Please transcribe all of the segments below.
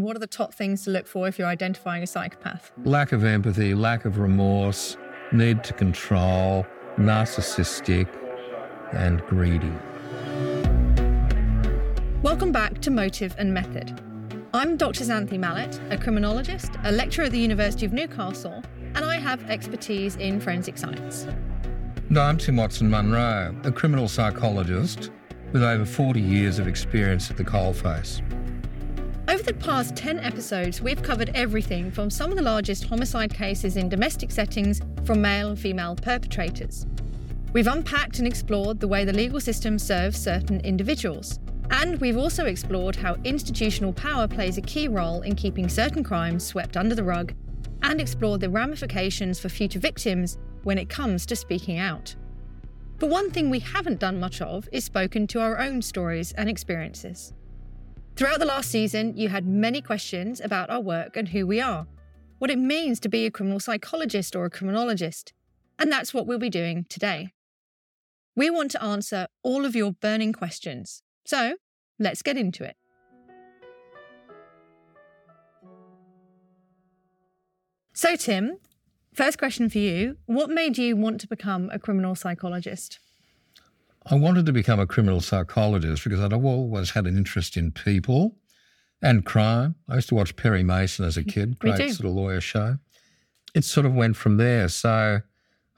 What are the top things to look for if you're identifying a psychopath? Lack of empathy, lack of remorse, need to control, narcissistic, and greedy. Welcome back to Motive and Method. I'm Dr. Xanthe Mallett, a criminologist, a lecturer at the University of Newcastle, and I have expertise in forensic science. And I'm Tim Watson Munro, a criminal psychologist with over 40 years of experience at the coalface. Over the past 10 episodes, we've covered everything from some of the largest homicide cases in domestic settings from male and female perpetrators. We've unpacked and explored the way the legal system serves certain individuals. And we've also explored how institutional power plays a key role in keeping certain crimes swept under the rug, and explored the ramifications for future victims when it comes to speaking out. But one thing we haven't done much of is spoken to our own stories and experiences. Throughout the last season, you had many questions about our work and who we are, what it means to be a criminal psychologist or a criminologist, and that's what we'll be doing today. We want to answer all of your burning questions, so let's get into it. So, Tim, first question for you What made you want to become a criminal psychologist? I wanted to become a criminal psychologist because I'd always had an interest in people and crime. I used to watch Perry Mason as a mm, kid, great sort of lawyer show. It sort of went from there. So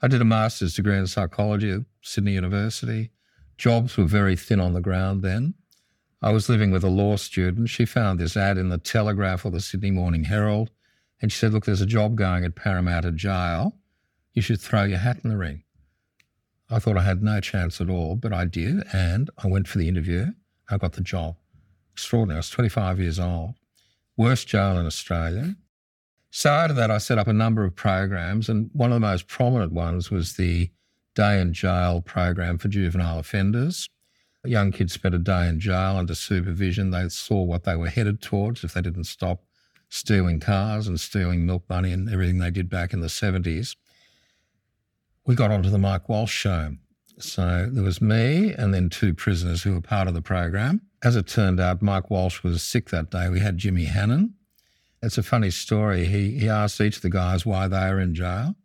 I did a master's degree in psychology at Sydney University. Jobs were very thin on the ground then. I was living with a law student. She found this ad in the Telegraph or the Sydney Morning Herald. And she said, Look, there's a job going at Parramatta Jail. You should throw your hat in the ring. I thought I had no chance at all, but I did. And I went for the interview. I got the job. Extraordinary. I was 25 years old. Worst jail in Australia. So out of that, I set up a number of programs. And one of the most prominent ones was the day in jail program for juvenile offenders. Young kids spent a day in jail under supervision. They saw what they were headed towards if they didn't stop stealing cars and stealing milk money and everything they did back in the 70s we got onto the Mike Walsh show. So there was me and then two prisoners who were part of the program. As it turned out, Mike Walsh was sick that day. We had Jimmy Hannan. It's a funny story. He, he asked each of the guys why they were in jail.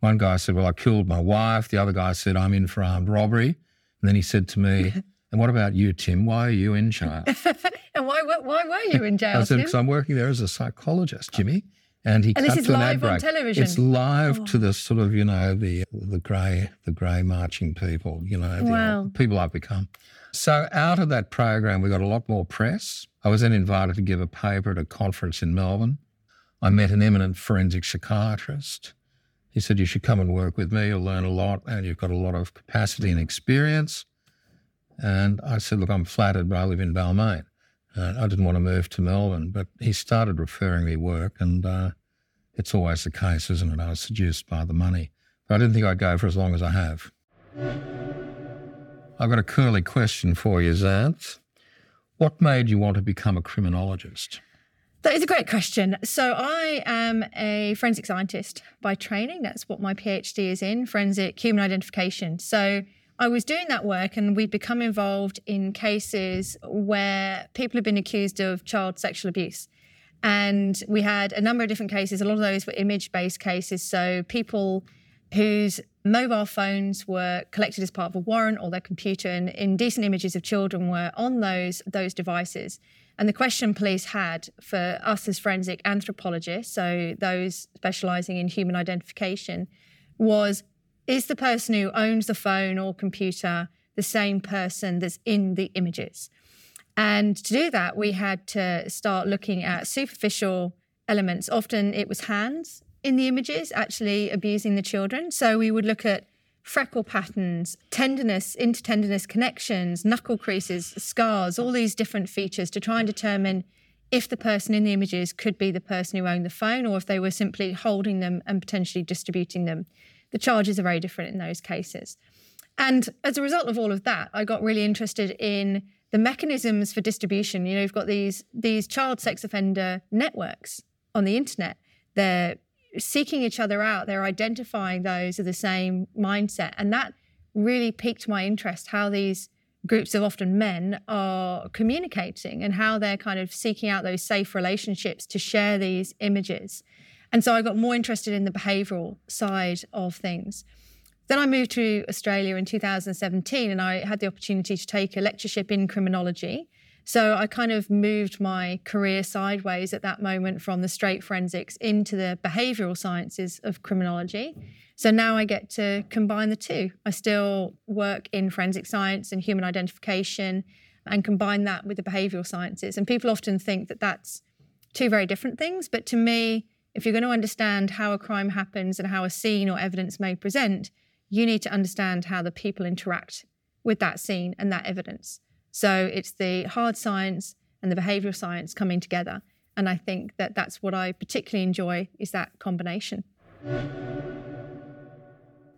One guy said, Well, I killed my wife. The other guy said, I'm in for armed robbery. And then he said to me, And what about you, Tim? Why are you in jail? and why, why were you in jail? I said, Because I'm working there as a psychologist, Jimmy and he and cut to an ad break. television. It's live oh. to the sort of you know the the grey the grey marching people. You know, the wow. people I've become. So out of that program, we got a lot more press. I was then invited to give a paper at a conference in Melbourne. I met an eminent forensic psychiatrist. He said, You should come and work with me. You'll learn a lot, and you've got a lot of capacity and experience. And I said, Look, I'm flattered, but I live in Balmain. Uh, I didn't want to move to Melbourne, but he started referring me work, and uh, it's always the case, isn't it? I was seduced by the money. But I didn't think I'd go for as long as I have. I've got a curly question for you, Xanth. What made you want to become a criminologist? That is a great question. So, I am a forensic scientist by training. That's what my PhD is in forensic human identification. So, I was doing that work and we'd become involved in cases where people have been accused of child sexual abuse. And we had a number of different cases. A lot of those were image based cases. So people whose mobile phones were collected as part of a warrant or their computer and indecent images of children were on those those devices. And the question police had for us as forensic anthropologists, so those specializing in human identification, was is the person who owns the phone or computer the same person that's in the images? And to do that, we had to start looking at superficial elements. Often it was hands in the images actually abusing the children. So we would look at freckle patterns, tenderness, intertenderness connections, knuckle creases, scars, all these different features to try and determine if the person in the images could be the person who owned the phone or if they were simply holding them and potentially distributing them. The charges are very different in those cases. And as a result of all of that, I got really interested in the mechanisms for distribution. You know, you've got these these child sex offender networks on the internet. They're seeking each other out. They're identifying those of the same mindset, and that really piqued my interest. How these groups of often men are communicating and how they're kind of seeking out those safe relationships to share these images. And so I got more interested in the behavioral side of things. Then I moved to Australia in 2017 and I had the opportunity to take a lectureship in criminology. So I kind of moved my career sideways at that moment from the straight forensics into the behavioral sciences of criminology. So now I get to combine the two. I still work in forensic science and human identification and combine that with the behavioral sciences. And people often think that that's two very different things. But to me, if you're going to understand how a crime happens and how a scene or evidence may present, you need to understand how the people interact with that scene and that evidence. So it's the hard science and the behavioral science coming together. And I think that that's what I particularly enjoy is that combination.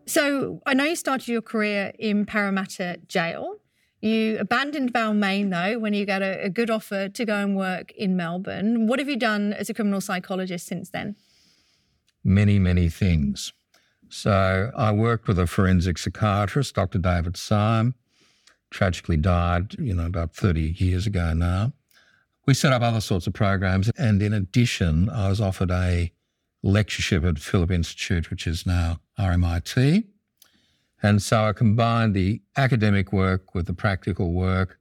So I know you started your career in Parramatta Jail. You abandoned Balmain though when you got a, a, good offer to go and work in Melbourne. What have you done as a criminal psychologist since then? Many, many things. So I worked with a forensic psychiatrist, Dr. David Syme, tragically died, you know, about 30 years ago now. We set up other sorts of programs. And in addition, I was offered a lectureship at Phillip Institute, which is now RMIT. And so I combined the academic work with the practical work.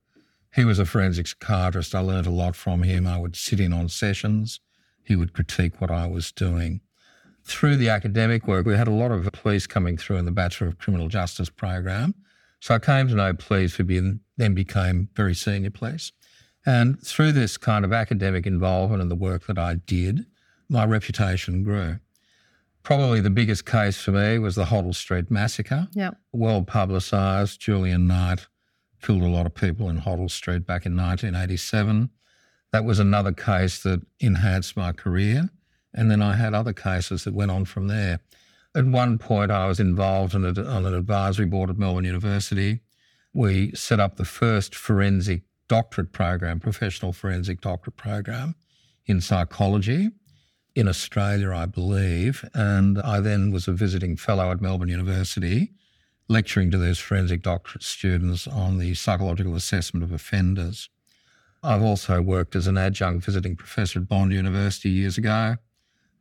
He was a forensic psychiatrist. I learned a lot from him. I would sit in on sessions. He would critique what I was doing. Through the academic work, we had a lot of police coming through in the Bachelor of Criminal Justice program. So I came to know police being, then became very senior police. And through this kind of academic involvement and the work that I did, my reputation grew. Probably the biggest case for me was the Hoddle Street massacre. Yeah. Well publicised. Julian Knight killed a lot of people in Hoddle Street back in 1987. That was another case that enhanced my career. And then I had other cases that went on from there. At one point, I was involved in a, on an advisory board at Melbourne University. We set up the first forensic doctorate program, professional forensic doctorate program in psychology in Australia, I believe. And I then was a visiting fellow at Melbourne University, lecturing to those forensic doctorate students on the psychological assessment of offenders. I've also worked as an adjunct visiting professor at Bond University years ago,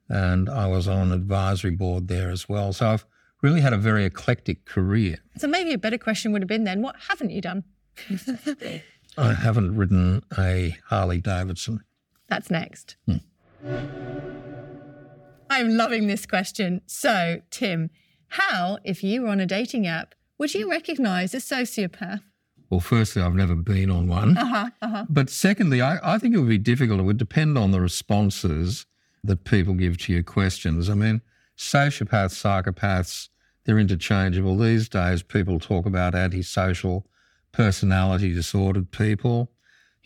and I was on an advisory board there as well. So I've really had a very eclectic career. So maybe a better question would have been then what haven't you done? I haven't ridden a Harley Davidson. That's next. Hmm. I'm loving this question. So, Tim, how, if you were on a dating app, would you recognize a sociopath? Well, firstly, I've never been on one. Uh-huh, uh-huh. But secondly, I, I think it would be difficult. It would depend on the responses that people give to your questions. I mean, sociopaths, psychopaths, they're interchangeable. These days, people talk about antisocial personality disordered people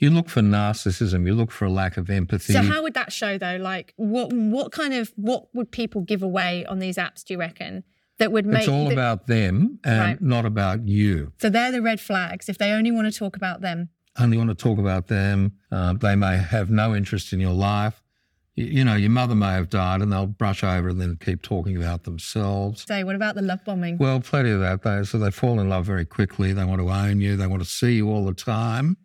you look for narcissism, you look for a lack of empathy. So how would that show though? Like what what kind of what would people give away on these apps, do you reckon? That would make It's all the, about them and right. not about you. So they're the red flags if they only want to talk about them. Only want to talk about them. Uh, they may have no interest in your life. You, you, know, your mother may have died and they'll brush over and then keep talking about themselves. Say, what about the love bombing? Well, plenty of that. They, so they fall in love very quickly. They want to own you. They want to see you all the time.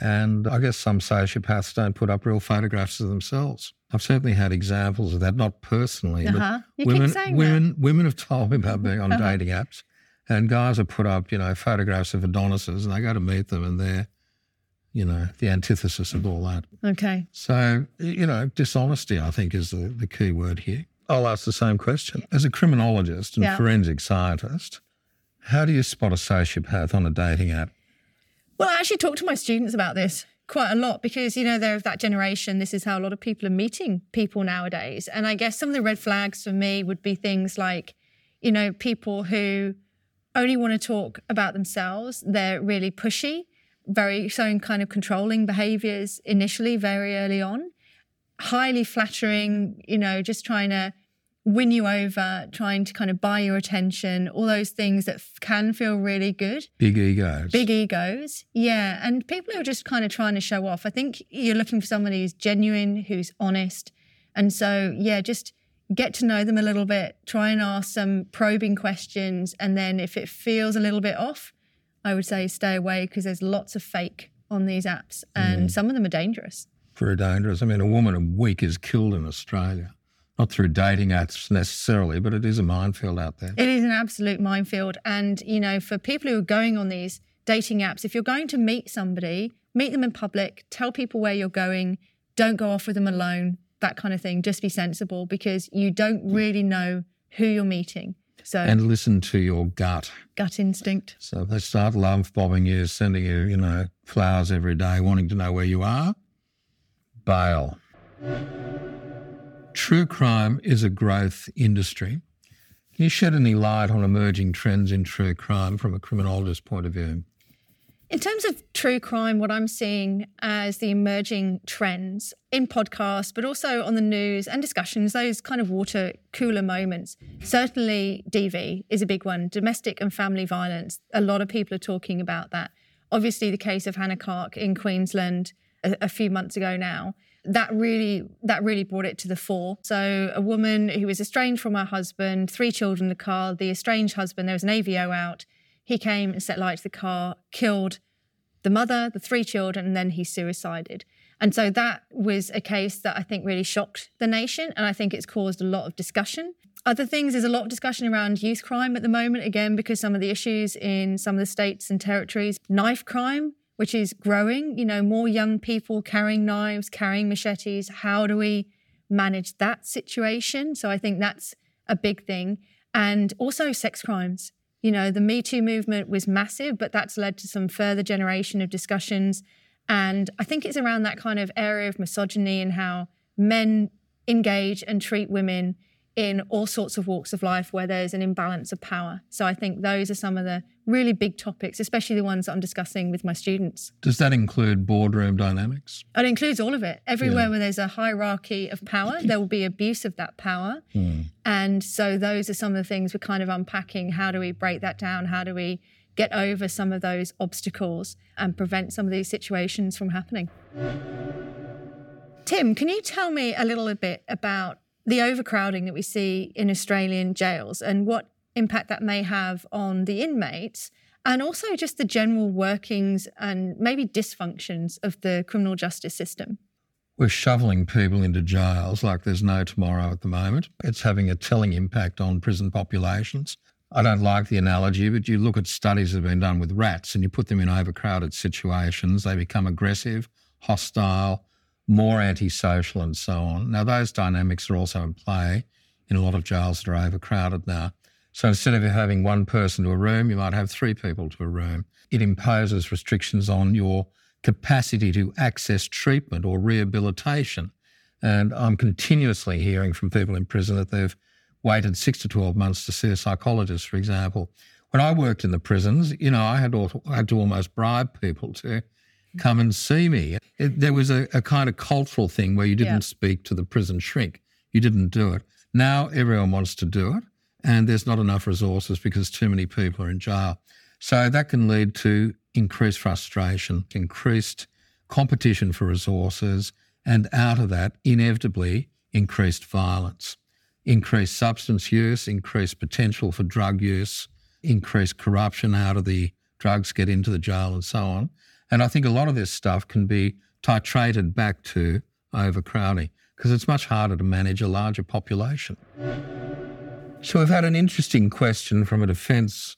And I guess some sociopaths don't put up real photographs of themselves. I've certainly had examples of that, not personally, uh-huh. but women, women, that. women have told me about being on uh-huh. dating apps, and guys have put up, you know, photographs of Adonises, and they go to meet them, and they're, you know, the antithesis of all that. Okay. So, you know, dishonesty, I think, is the, the key word here. I'll ask the same question. As a criminologist and yeah. forensic scientist, how do you spot a sociopath on a dating app? Well, I actually talk to my students about this quite a lot because, you know, they're of that generation. This is how a lot of people are meeting people nowadays. And I guess some of the red flags for me would be things like, you know, people who only want to talk about themselves, they're really pushy, very showing kind of controlling behaviors initially, very early on, highly flattering, you know, just trying to win you over, trying to kind of buy your attention, all those things that f- can feel really good. Big egos. Big egos. Yeah. And people who are just kind of trying to show off. I think you're looking for somebody who's genuine, who's honest. And so, yeah, just get to know them a little bit, try and ask some probing questions. And then if it feels a little bit off, I would say stay away because there's lots of fake on these apps and mm. some of them are dangerous. Very dangerous. I mean, a woman a week is killed in Australia not through dating apps necessarily, but it is a minefield out there. It is an absolute minefield. And, you know, for people who are going on these dating apps, if you're going to meet somebody, meet them in public, tell people where you're going, don't go off with them alone, that kind of thing. Just be sensible because you don't really know who you're meeting. So and listen to your gut, gut instinct. So if they start love bombing you, sending you, you know, flowers every day, wanting to know where you are, bail. True crime is a growth industry. Can you shed any light on emerging trends in true crime from a criminologist's point of view? In terms of true crime, what I'm seeing as the emerging trends in podcasts, but also on the news and discussions, those kind of water cooler moments, certainly DV is a big one. Domestic and family violence. A lot of people are talking about that. Obviously, the case of Hannah Clarke in Queensland a, a few months ago now that really that really brought it to the fore. So a woman who was estranged from her husband, three children in the car. The estranged husband, there was an AVO out. He came and set light to the car, killed the mother, the three children, and then he suicided. And so that was a case that I think really shocked the nation, and I think it's caused a lot of discussion. Other things, there's a lot of discussion around youth crime at the moment, again, because some of the issues in some of the states and territories. Knife crime which is growing, you know, more young people carrying knives, carrying machetes. How do we manage that situation? So I think that's a big thing. And also sex crimes. You know, the Me Too movement was massive, but that's led to some further generation of discussions. And I think it's around that kind of area of misogyny and how men engage and treat women in all sorts of walks of life where there's an imbalance of power. So I think those are some of the really big topics, especially the ones that I'm discussing with my students. Does that include boardroom dynamics? It includes all of it. Everywhere yeah. where there's a hierarchy of power, there will be abuse of that power. Hmm. And so those are some of the things we're kind of unpacking. How do we break that down? How do we get over some of those obstacles and prevent some of these situations from happening? Tim, can you tell me a little bit about the overcrowding that we see in Australian jails and what impact that may have on the inmates and also just the general workings and maybe dysfunctions of the criminal justice system. We're shoveling people into jails like there's no tomorrow at the moment. It's having a telling impact on prison populations. I don't like the analogy, but you look at studies that have been done with rats and you put them in overcrowded situations, they become aggressive, hostile, more antisocial, and so on. Now, those dynamics are also in play in a lot of jails that are overcrowded now. So instead of having one person to a room, you might have three people to a room. It imposes restrictions on your capacity to access treatment or rehabilitation. And I'm continuously hearing from people in prison that they've waited six to 12 months to see a psychologist, for example. When I worked in the prisons, you know, I had, to, I had to almost bribe people to come and see me. It, there was a, a, kind of cultural thing where you didn't yeah. speak to the prison shrink. You didn't do it. Now everyone wants to do it, and there's not enough resources because too many people are in jail. So that can lead to increased frustration, increased competition for resources, and out of that, inevitably, increased violence, increased substance use, increased potential for drug use, increased corruption out of the drugs get into the jail, and so on. And I think a lot of this stuff can be titrated back to overcrowding because it's much harder to manage a larger population. So we've had an interesting question from a defence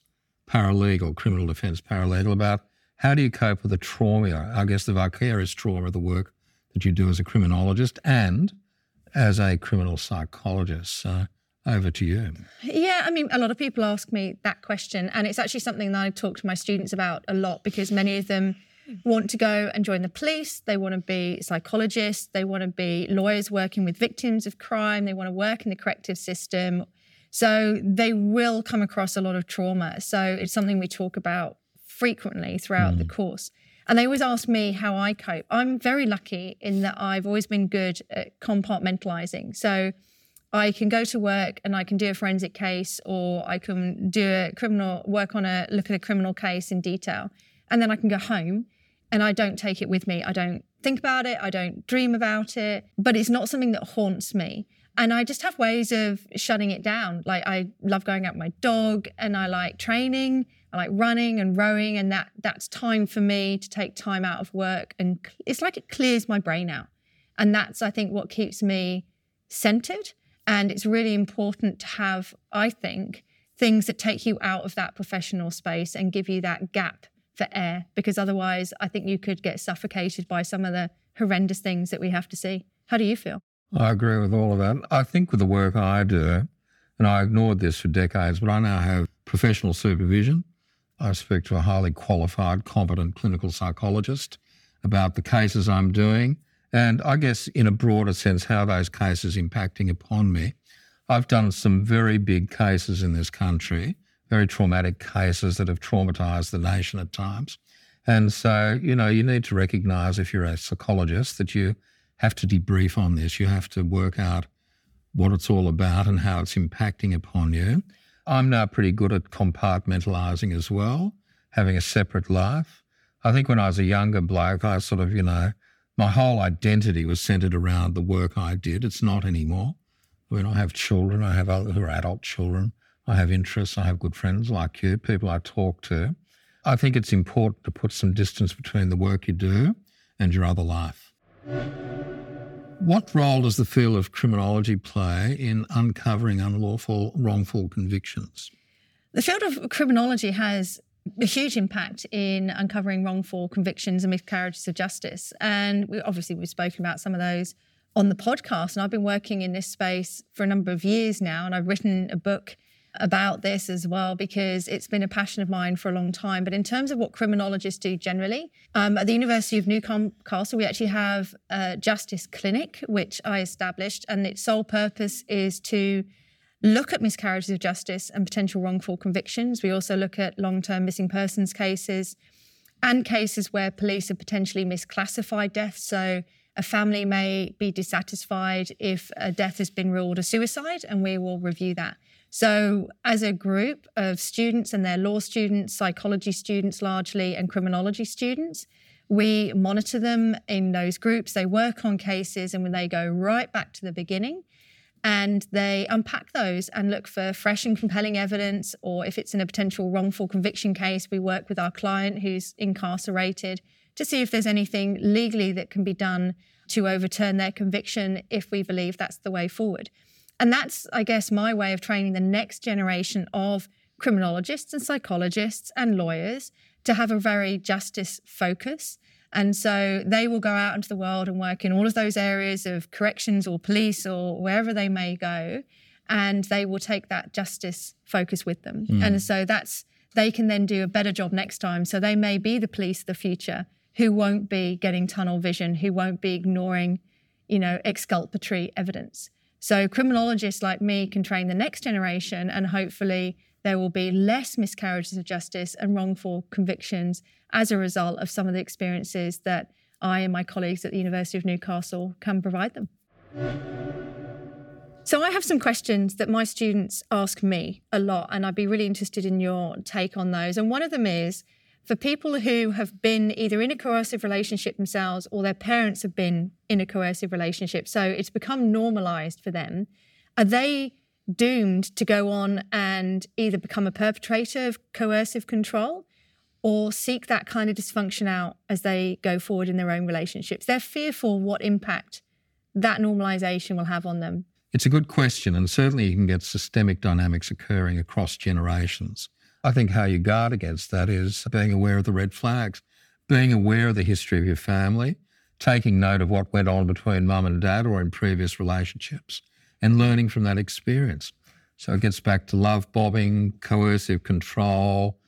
paralegal, criminal defence paralegal, about how do you cope with the trauma, I guess the vicarious trauma of the work that you do as a criminologist and as a criminal psychologist. So over to you. Yeah, I mean, a lot of people ask me that question, and it's actually something that I talk to my students about a lot because many of them want to go and join the police. They want to be psychologists. They want to be lawyers working with victims of crime. They want to work in the corrective system. So they will come across a lot of trauma. So it's something we talk about frequently throughout mm. the course. And they always ask me how I cope. I'm very lucky in that I've always been good at compartmentalizing. So I can go to work and I can do a forensic case or I can do a criminal work on a look at a criminal case in detail. And then I can go home and I don't take it with me. I don't think about it. I don't dream about it, but it's not something that haunts me. And I just have ways of shutting it down. Like I love going out with my dog and I like training. I like running and rowing and that that's time for me to take time out of work and it's like it clears my brain out. And that's I think what keeps me centered and it's really important to have I think things that take you out of that professional space and give you that gap for air because otherwise I think you could get suffocated by some of the horrendous things that we have to see. How do you feel? I agree with all of that. I think with the work I do, and I ignored this for decades, but I now have professional supervision. I speak to a highly qualified, competent clinical psychologist about the cases I'm doing, and I guess in a broader sense, how those cases impacting upon me. I've done some very big cases in this country very traumatic cases that have traumatized the nation at times. And so, you know, you need to recognize if you're a psychologist that you have to debrief on this. You have to work out what it's all about and how it's impacting upon you. I'm now pretty good at compartmentalizing as well, having a separate life. I think when I was a younger bloke, I sort of, you know, my whole identity was centered around the work I did. It's not anymore. When I have children, I have other adult children. I have interests, I have good friends like you, people I talk to. I think it's important to put some distance between the work you do and your other life. What role does the field of criminology play in uncovering unlawful, wrongful convictions? The field of criminology has a huge impact in uncovering wrongful convictions and miscarriages of justice. And we, obviously, we've spoken about some of those on the podcast. And I've been working in this space for a number of years now. And I've written a book about this as well because it's been a passion of mine for a long time. But in terms of what criminologists do generally, um, at the University of Newcastle, we actually have a justice clinic, which I established, and its sole purpose is to look at miscarriages of justice and potential wrongful convictions. We also look at long term missing persons cases and cases where police have potentially misclassified deaths. So a family may be dissatisfied if a death has been ruled a suicide, and we will review that. So, as a group of students, and they're law students, psychology students largely, and criminology students, we monitor them in those groups. They work on cases and when they go right back to the beginning and they unpack those and look for fresh and compelling evidence. Or if it's in a potential wrongful conviction case, we work with our client who's incarcerated to see if there's anything legally that can be done to overturn their conviction if we believe that's the way forward. And that's, I guess, my way of training the next generation of criminologists and psychologists and lawyers to have a very justice focus. And so they will go out into the world and work in all of those areas of corrections or police or wherever they may go. And they will take that justice focus with them. Mm. And so that's, they can then do a better job next time. So they may be the police of the future who won't be getting tunnel vision, who won't be ignoring, you know, exculpatory evidence. So criminologists like me can train the next generation and hopefully there will be less miscarriages of justice and wrongful convictions as a result of some of the experiences that I and my colleagues at the University of Newcastle can provide them. So, I have some questions that my students ask me a lot, and I'd be really interested in your take on those. And one of them is for people who have been either in a coercive relationship themselves or their parents have been in a coercive relationship, so it's become normalized for them, are they doomed to go on and either become a perpetrator of coercive control or seek that kind of dysfunction out as they go forward in their own relationships? They're fearful what impact that normalization will have on them. It's a good question, and certainly you can get systemic dynamics occurring across generations. I think how you guard against that is being aware of the red flags, being aware of the history of your family, taking note of what went on between mum and dad or in previous relationships, and learning from that experience. So it gets back to love bombing, coercive control,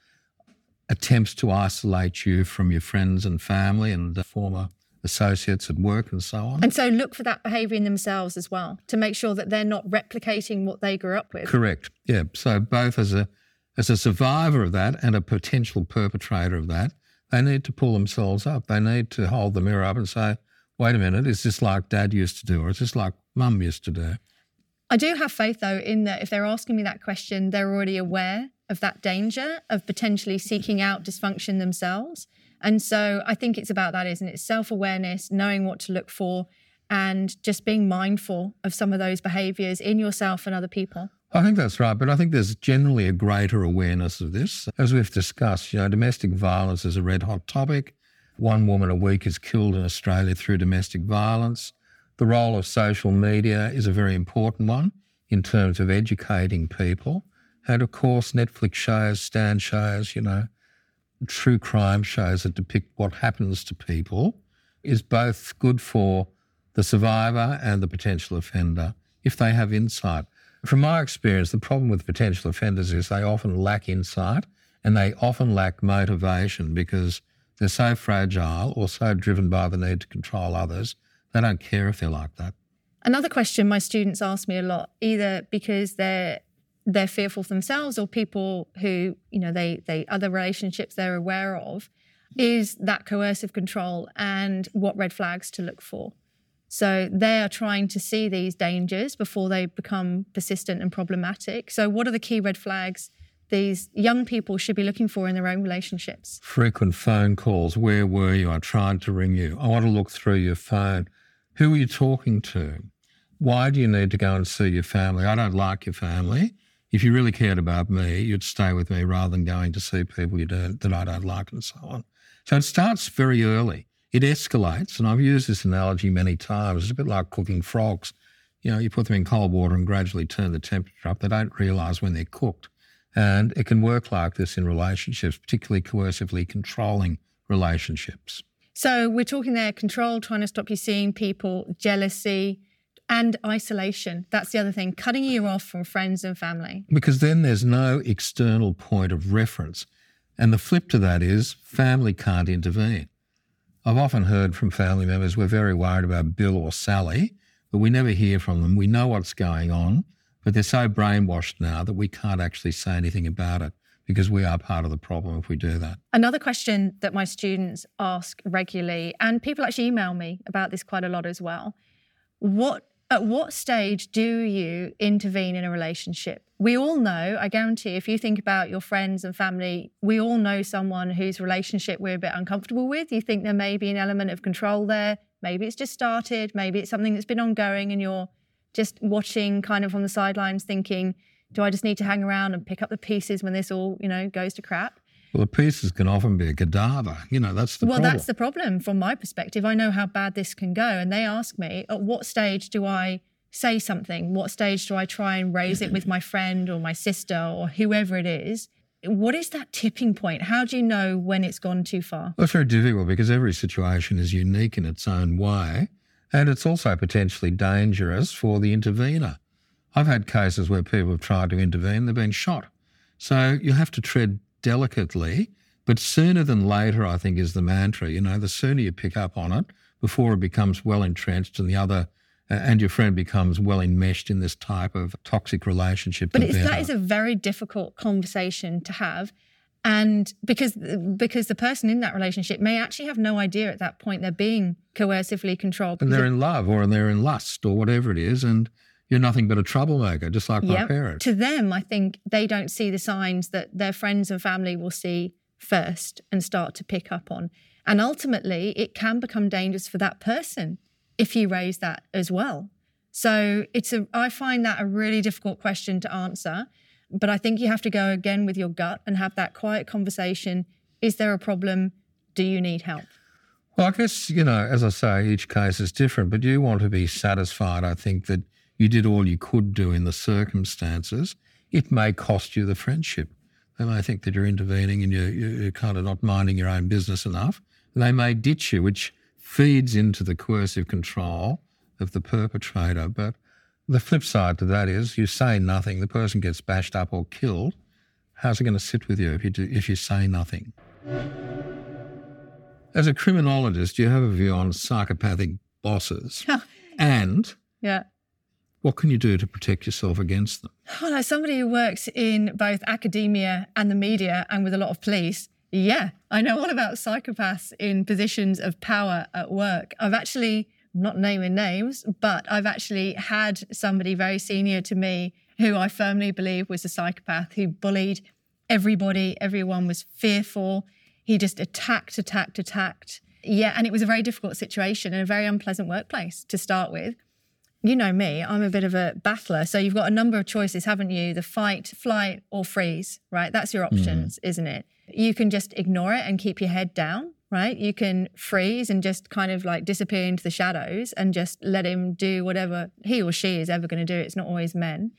attempts to isolate you from your friends and family and the former associates at work and so on. And so look for that behaviour in themselves as well to make sure that they're not replicating what they grew up with. Correct. Yeah. So both as a as a survivor of that and a potential perpetrator of that, They need to pull themselves up. They need to hold the mirror up and say, wait a minute, is this like dad used to do, or is this like mum used to do? I do have faith, though, in that if they're asking me that question, they're already aware of that danger of potentially seeking out dysfunction themselves. And so I think it's about that, isn't it? Self awareness, knowing what to look for, and just being mindful of some of those behaviors in yourself and other people. I think that's right, but I think there's generally a greater awareness of this. As we've discussed, you know, domestic violence is a red hot topic. One woman a week is killed in Australia through domestic violence. The role of social media is a very important one in terms of educating people. And of course, Netflix shows, Stan shows, you know, true crime shows that depict what happens to people is both good for the survivor and the potential offender if they have insight. From my experience, the problem with potential offenders is they often lack insight and they often lack motivation because they're so fragile or so driven by the need to control others, they don't care if they're like that. Another question my students ask me a lot, either because they're they're fearful themselves or people who, you know, they they other relationships they're aware of, is that coercive control and what red flags to look for. So they are trying to see these dangers before they become persistent and problematic. So, what are the key red flags these young people should be looking for in their own relationships? Frequent phone calls. Where were you? I tried to ring you. I want to look through your phone. Who are you talking to? Why do you need to go and see your family? I don't like your family. If you really cared about me, you'd stay with me rather than going to see people you don't, that I don't like and so on. So it starts very early it escalates. And I've used this analogy many times. It's a bit like cooking frogs. You know, you put them in cold water and gradually turn the temperature up. They don't realize when they're cooked. And it can work like this in relationships, particularly coercively controlling relationships. So we're talking there control, trying to stop you seeing people, jealousy, and isolation. That's the other thing, cutting you off from friends and family. Because then there's no external point of reference. And the flip to that is family can't intervene. I've often heard from family members, we're very worried about Bill or Sally, but we never hear from them. We know what's going on, but they're so brainwashed now that we can't actually say anything about it because we are part of the problem if we do that. Another question that my students ask regularly, and people actually email me about this quite a lot as well. What at what stage do you intervene in a relationship? We all know, I guarantee, if you think about your friends and family, we all know someone whose relationship we're a bit uncomfortable with. You think there may be an element of control there. Maybe it's just started. Maybe it's something that's been ongoing and you're just watching kind of on the sidelines thinking, do I just need to hang around and pick up the pieces when this all, you know, goes to crap? Well, the pieces can often be a cadaver. You know, that's the well, problem. that's the problem from my perspective. I know how bad this can go. And they ask me, at what stage do I say something? What stage do I try and raise it with my friend or my sister or whoever it is? What is that tipping point? How do you know when it's gone too far? Well, it's very difficult because every situation is unique in its own way. And it's also potentially dangerous for the intervener. I've had cases where people have tried to intervene, they've been shot. So you have to tread delicately, but sooner than later, I think, is the mantra. You know, the sooner you pick up on it before it becomes well entrenched and the other and your friend becomes well enmeshed in this type of toxic relationship. But that is a very difficult conversation to have. And because because the person in that relationship may actually have no idea at that point they're being coercively controlled. And they're in love or they're in lust or whatever it is. And you're nothing but a troublemaker, just like yep. my parents. To them, I think they don't see the signs that their friends and family will see first and start to pick up on. And ultimately, it can become dangerous for that person if you raise that as well. So it's a I find that a really difficult question to answer, but I think you have to go again with your gut and have that quiet conversation. Is there a problem? Do you need help? Well, I guess, you know, as I say, each case is different, but you want to be satisfied, I think, that you did all you could do in the circumstances, it may cost you the friendship. They may think that you're intervening and you're, you're kind of not minding your own business enough. They may ditch you, which feeds into the coercive control of the perpetrator. But the flip side to that is you say nothing, the person gets bashed up or killed. How's it going to sit with you if you, do, if you say nothing? As a criminologist, you have a view on psychopathic bosses and yeah. What can you do to protect yourself against them? Oh, well, as somebody who works in both academia and the media and with a lot of police, Yeah, I know all about psychopaths in positions of power at work. I've actually, not naming names, but I've actually had somebody very senior to me who I firmly believe was a psychopath who bullied everybody. Everyone was fearful. He just attacked, attacked, attacked. Yeah, and it was a very difficult situation and a very unpleasant workplace to start with. You know me, I'm a bit of a battler. So you've got a number of choices, haven't you? The fight, flight, or freeze, right? That's your options, mm. isn't it? You can just ignore it and keep your head down, right? You can freeze and just kind of like disappear into the shadows and just let him do whatever he or she is ever going to do. It's not always men.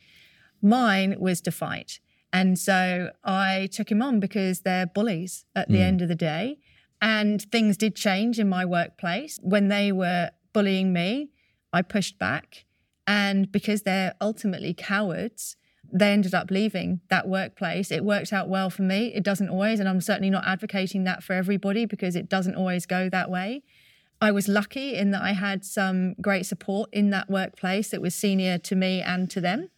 Mine was to fight. And so I took him on because they're bullies at the mm. end of the day. And things did change in my workplace. When they were bullying me, I pushed back. And because they're ultimately cowards, they ended up leaving that workplace. It worked out well for me. It doesn't always, and I'm certainly not advocating that for everybody because it doesn't always go that way. I was lucky in that I had some great support in that workplace that was senior to me and to them.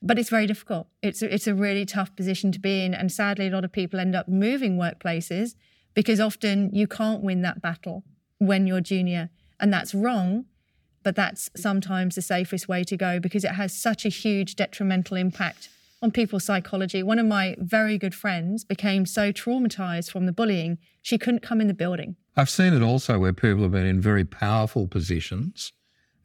But it's very difficult. It's a, it's a really tough position to be in. And sadly, a lot of people end up moving workplaces because often you can't win that battle when you're junior. And that's wrong, but that's sometimes the safest way to go because it has such a huge detrimental impact on people's psychology. One of my very good friends became so traumatized from the bullying, she couldn't come in the building. I've seen it also where people have been in very powerful positions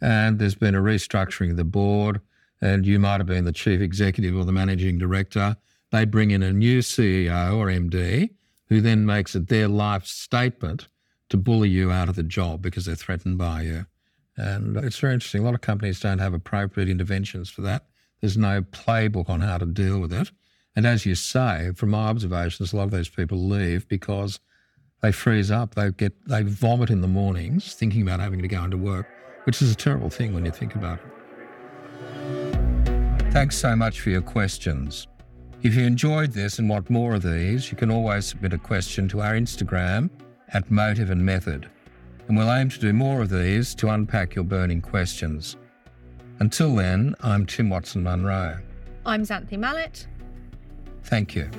and there's been a restructuring of the board, and you might have been the chief executive or the managing director. They bring in a new CEO or MD who then makes it their life statement to bully you out of the job because they're threatened by you. And it's very interesting. A lot of companies don't have appropriate interventions for that. There's no playbook on how to deal with it. And as you say, from my observations, a lot of those people leave because they freeze up. They get they vomit in the mornings thinking about having to go into work, which is a terrible thing when you think about it. Thanks so much for your questions. If you enjoyed this and want more of these, you can always submit a question to our Instagram at Motive and Method, and we'll aim to do more of these to unpack your burning questions. Until then, I'm Tim Watson Munro. I'm Xanthe Mallett. Thank you.